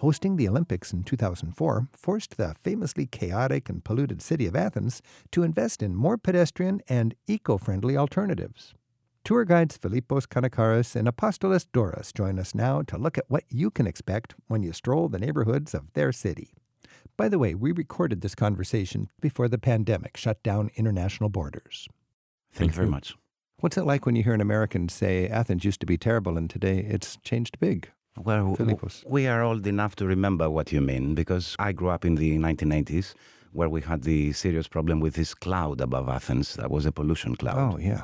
Hosting the Olympics in 2004 forced the famously chaotic and polluted city of Athens to invest in more pedestrian and eco friendly alternatives. Tour guides Philippos Kanakaris and Apostolos Douros join us now to look at what you can expect when you stroll the neighborhoods of their city. By the way, we recorded this conversation before the pandemic shut down international borders. Thank you very much. What's it like when you hear an American say Athens used to be terrible and today it's changed big? Well, Philippos. we are old enough to remember what you mean because I grew up in the 1980s where we had the serious problem with this cloud above Athens. That was a pollution cloud. Oh, yeah.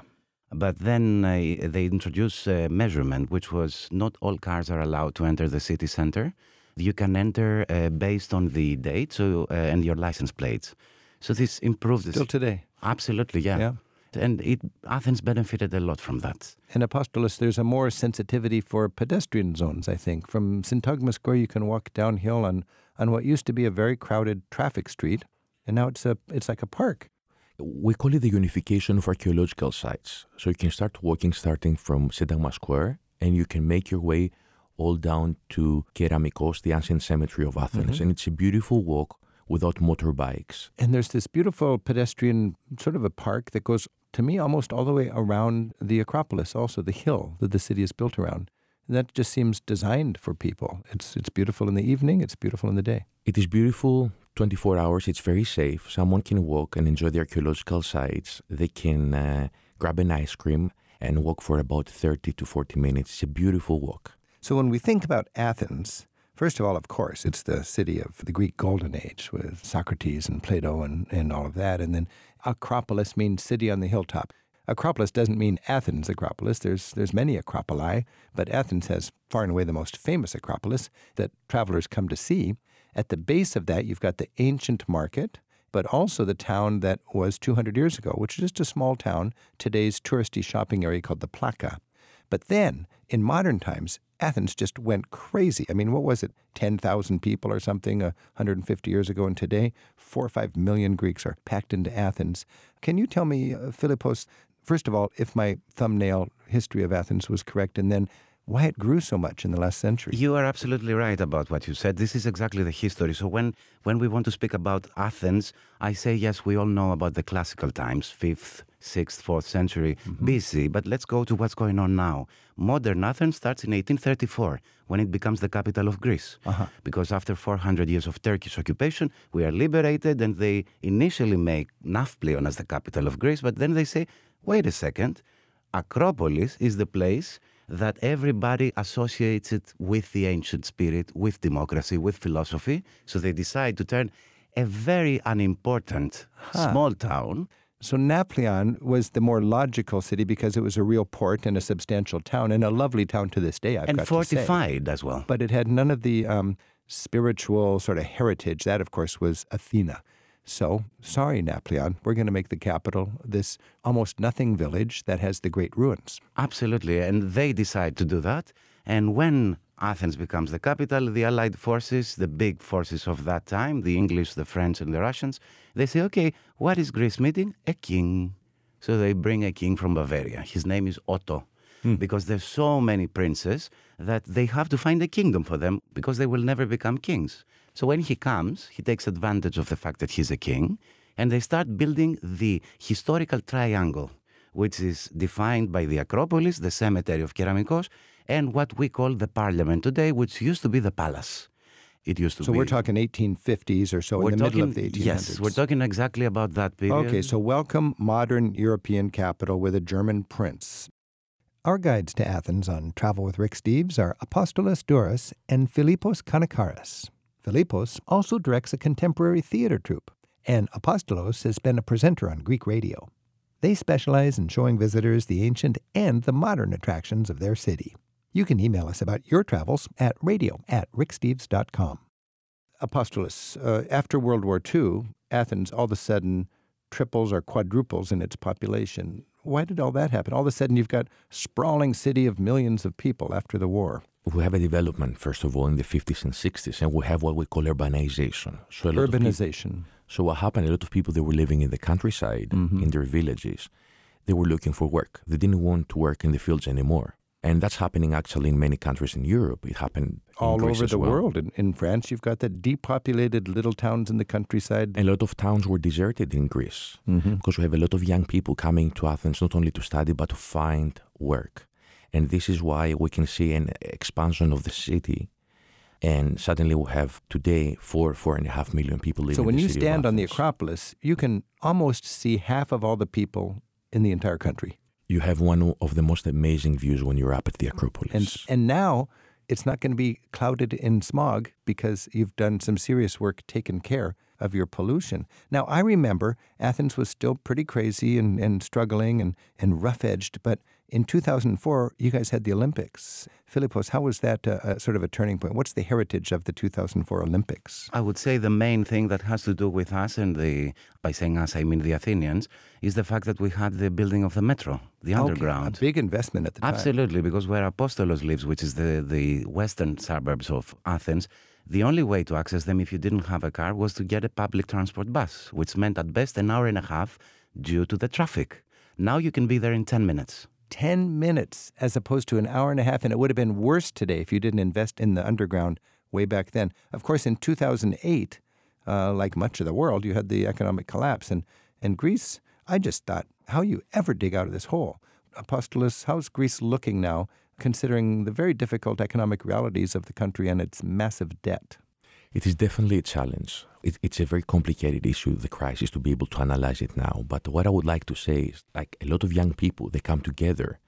But then uh, they introduced a measurement, which was not all cars are allowed to enter the city center. You can enter uh, based on the date so uh, and your license plates. So this improved. Still today. Absolutely, yeah. Yeah. And it, Athens benefited a lot from that. In Apostolos, there's a more sensitivity for pedestrian zones, I think. From Syntagma Square, you can walk downhill on, on what used to be a very crowded traffic street, and now it's, a, it's like a park. We call it the unification of archaeological sites. So you can start walking starting from Syntagma Square, and you can make your way all down to Keramikos, the ancient cemetery of Athens. Mm-hmm. And it's a beautiful walk without motorbikes. And there's this beautiful pedestrian sort of a park that goes, to me, almost all the way around the Acropolis, also the hill that the city is built around. And that just seems designed for people. It's, it's beautiful in the evening, it's beautiful in the day. It is beautiful 24 hours. It's very safe. Someone can walk and enjoy the archaeological sites. They can uh, grab an ice cream and walk for about 30 to 40 minutes. It's a beautiful walk. So when we think about Athens, first of all, of course, it's the city of the Greek Golden Age with Socrates and Plato and, and all of that. And then Acropolis means city on the hilltop. Acropolis doesn't mean Athens Acropolis. There's there's many acropoli, but Athens has far and away the most famous Acropolis that travelers come to see. At the base of that, you've got the ancient market, but also the town that was 200 years ago, which is just a small town, today's touristy shopping area called the Plaka. But then, in modern times, Athens just went crazy. I mean, what was it? 10,000 people or something uh, 150 years ago, and today, four or five million Greeks are packed into Athens. Can you tell me, uh, Philippos, first of all, if my thumbnail history of Athens was correct, and then why it grew so much in the last century? You are absolutely right about what you said. This is exactly the history. So when when we want to speak about Athens, I say yes, we all know about the classical times, fifth, sixth, fourth century mm-hmm. BC. But let's go to what's going on now. Modern Athens starts in 1834 when it becomes the capital of Greece. Uh-huh. Because after 400 years of Turkish occupation, we are liberated, and they initially make Nafplion as the capital of Greece. But then they say, wait a second, Acropolis is the place that everybody associates it with the ancient spirit, with democracy, with philosophy. So they decide to turn a very unimportant small town. So Nafplion was the more logical city because it was a real port and a substantial town, and a lovely town to this day, I've and got to say. fortified as well. But it had none of the um, spiritual sort of heritage. That, of course, was Athena. So, sorry, Nafplion, we're going to make the capital this almost nothing village that has the great ruins. Absolutely. And they decide to do that. And when Athens becomes the capital, the Allied forces, the big forces of that time, the English, the French, and the Russians, they say, okay, what is Greece meeting? A king. So they bring a king from Bavaria. His name is Otto. Hmm. Because there's so many princes that they have to find a kingdom for them because they will never become kings. So when he comes, he takes advantage of the fact that he's a king, and they start building the historical triangle, which is defined by the Acropolis, the cemetery of Keramikos, and what we call the parliament today, which used to be the palace. It used to So be. we're talking 1850s or so we're in the talking, middle of the 1800s. Yes, we're talking exactly about that period. Okay, so welcome modern European capital with a German prince. Our guides to Athens on Travel with Rick Steves are Apostolos Douros and Philippos Kanakaris. Philippos also directs a contemporary theater troupe, and Apostolos has been a presenter on Greek radio. They specialize in showing visitors the ancient and the modern attractions of their city. You can email us about your travels at radio at ricksteves.com. Apostolos, uh, after World War II, Athens all of a sudden triples or quadruples in its population. Why did all that happen? All of a sudden, you've got a sprawling city of millions of people after the war. We have a development, first of all, in the 50s and 60s, and we have what we call urbanization. So, a lot of peop- Urbanization. so what happened? A lot of people they were living in the countryside, in their villages. they were looking for work. They didn't want to work in the fields anymore. And that's happening actually in many countries in Europe. It happened all over the well. world. In, in, France, you've got the depopulated little towns in the countryside. A lot of towns were deserted in Greece mm-hmm. because we have a lot of young people coming to Athens not only to study but to find work. And this is why we can see an expansion of the city. And suddenly we have today four, four and a half million people living. In the city. So when you stand on the Acropolis, you can almost see half of all the people in the entire country you have one of the most amazing views when you're up at the Acropolis. And, and now it's not going to be clouded in smog because you've done some serious work, taken care of your pollution. Now, I remember Athens was still pretty crazy and, and struggling and, and rough edged, but in 2004, you guys had the Olympics. Philippos, how was that uh, sort of a turning point? What's the heritage of the 2004 Olympics? I would say the main thing that has to do with us and the, by saying us, I mean the Athenians, is the fact that we had the building of the metro, the okay, underground. A big investment at the time. Absolutely, because where Apostolos lives, which is the, the western suburbs of Athens, the only way to access them if you didn't have a car was to get a public transport bus, which meant at best an hour and a half due to the traffic. Now you can be there in 10 minutes. 10 minutes as opposed to an hour and a half. And it would have been worse today if you didn't invest in the underground way back then. Of course, in 2008, uh, like much of the world, you had the economic collapse. And, and Greece, I just thought, how you ever dig out of this hole? Apostolos, how's Greece looking now, considering the very difficult economic realities of the country and its massive debt? It is definitely a challenge. It, it's a very complicated issue, the crisis, to be able to analyze it now. But what I would like to say is like a lot of young people, they come together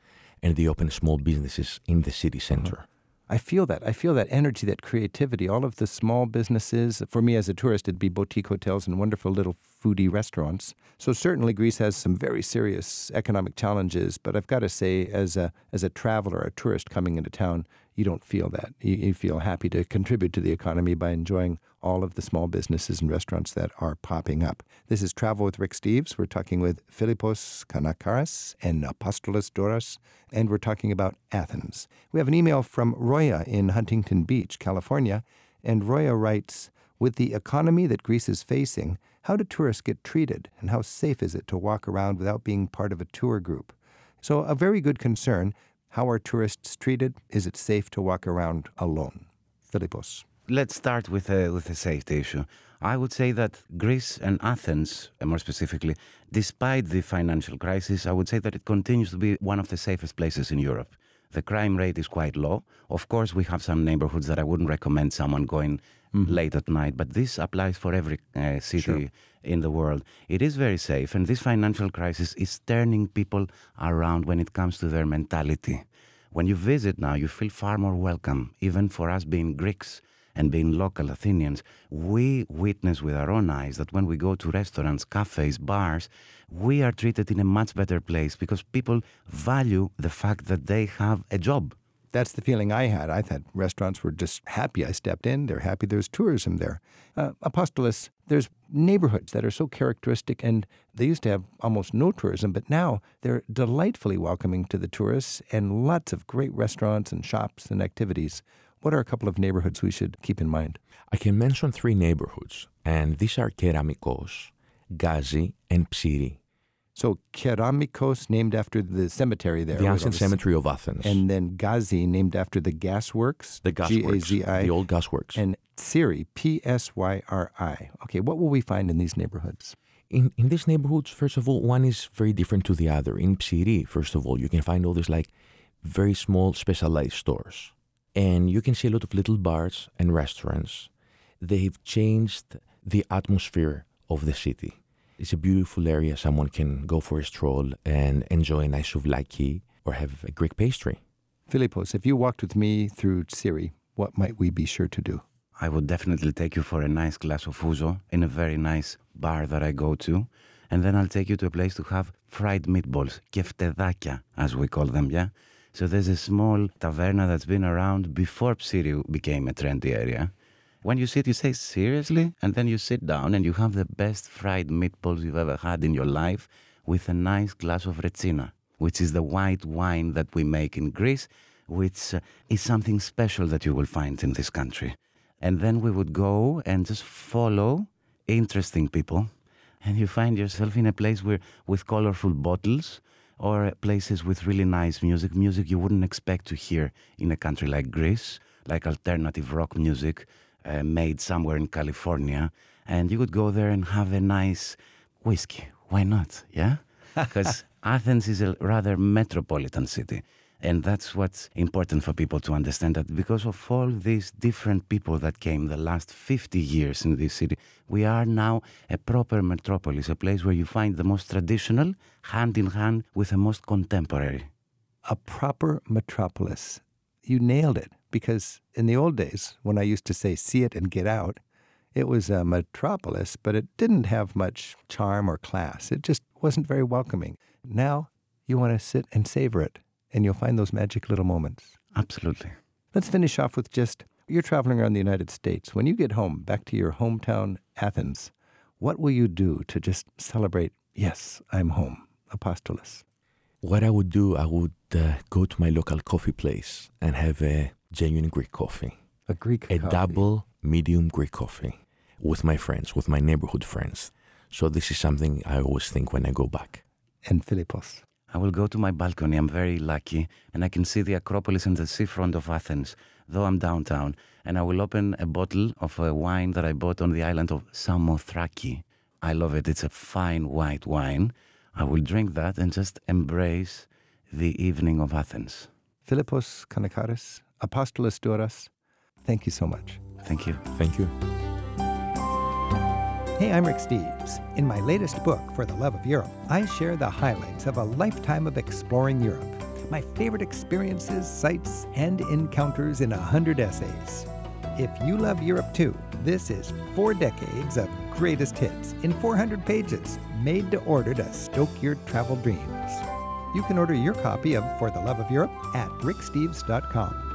and they open small businesses in the city center. Uh-huh. I feel that. I feel that energy, that creativity, all of the small businesses. For me as a tourist, it'd be boutique hotels and wonderful little foodie restaurants. So certainly Greece has some very serious economic challenges, but I've got to say, as a as a traveler, a tourist coming into town, you don't feel that. You, you feel happy to contribute to the economy by enjoying all of the small businesses and restaurants that are popping up. This is Travel with Rick Steves. We're talking with Philippos Kanakaris and Apostolos Douros, and we're talking about Athens. We have an email from Roya in Huntington Beach, California, and Roya writes, with the economy that Greece is facing, how do tourists get treated and how safe is it to walk around without being part of a tour group? So, a very good concern how are tourists treated? Is it safe to walk around alone? Philippos. Let's start with a, with a safety issue. I would say that Greece and Athens, more specifically, despite the financial crisis, I would say that it continues to be one of the safest places in Europe. The crime rate is quite low. Of course, we have some neighborhoods that I wouldn't recommend someone going mm-hmm. late at night, but this applies for every uh, city sure. in the world. It is very safe, and this financial crisis is turning people around when it comes to their mentality. When you visit now, you feel far more welcome, even for us being Greeks and being local Athenians, we witness with our own eyes that when we go to restaurants, cafes, bars, we are treated in a much better place because people value the fact that they have a job that's the feeling I had. I thought restaurants were just happy I stepped in. They're happy there's tourism there. Uh, Apostolos, there's neighborhoods that are so characteristic, and they used to have almost no tourism, but now they're delightfully welcoming to the tourists and lots of great restaurants and shops and activities. What are a couple of neighborhoods we should keep in mind? I can mention three neighborhoods, and these are Keramikos, Gazi, and Psyri. So Keramikos, named after the cemetery there. The ancient cemetery of Athens. And then Gazi, named after the gasworks. The gasworks. G-A-Z-I. The old gasworks. And Psyri, P-S-Y-R-I. Okay, what will we find in these neighborhoods? In, in these neighborhoods, first of all, one is very different to the other. In Psyri, first of all, you can find all these like very small specialized stores. And you can see a lot of little bars and restaurants. They've changed the atmosphere of the city it's a beautiful area. Someone can go for a stroll and enjoy a nice souvlaki or have a Greek pastry. Philippos, if you walked with me through Psyri, what might we be sure to do? I would definitely take you for a nice glass of ouzo in a very nice bar that I go to. And then I'll take you to a place to have fried meatballs, keftedakia, as we call them, yeah? So there's a small taverna that's been around before Psyri became a trendy area. When you sit, you say, seriously? And then you sit down and you have the best fried meatballs you've ever had in your life with a nice glass of retsina, which is the white wine that we make in Greece, which uh, is something special that you will find in this country. And then we would go and just follow interesting people. And you find yourself in a place where, with colorful bottles, or places with really nice music, music you wouldn't expect to hear in a country like Greece, like alternative rock music uh, made somewhere in California. And you could go there and have a nice whiskey. Why not? Yeah? Because Athens is a rather metropolitan city. And that's what's important for people to understand that because of all these different people that came the last 50 years in this city, we are now a proper metropolis, a place where you find the most traditional hand in hand with the most contemporary. A proper metropolis. You nailed it because in the old days, when I used to say see it and get out, it was a metropolis, but it didn't have much charm or class. It just wasn't very welcoming. Now you want to sit and savor it and you'll find those magic little moments. Absolutely. Let's finish off with just you're traveling around the United States. When you get home, back to your hometown, Athens, what will you do to just celebrate, yes, I'm home, Apostolos? What I would do, I would uh, go to my local coffee place and have a genuine Greek coffee. A Greek A coffee. double medium Greek coffee with my friends, with my neighborhood friends. So this is something I always think when I go back. And Philippos. I will go to my balcony. I'm very lucky, and I can see the Acropolis and the seafront of Athens, though I'm downtown. And I will open a bottle of a wine that I bought on the island of Samothraki. I love it. It's a fine white wine. I will drink that and just embrace the evening of Athens. Philippos Kanakaris, Apostolos Douros, thank you so much. Thank you. Thank you. Hey, I'm Rick Steves. In my latest book, For the Love of Europe, I share the highlights of a lifetime of exploring Europe. My favorite experiences, sights, and encounters in a hundred essays. If you love Europe too, this is four decades of greatest hits in 400 pages, made to order to stoke your travel dreams. You can order your copy of For the Love of Europe at ricksteves.com.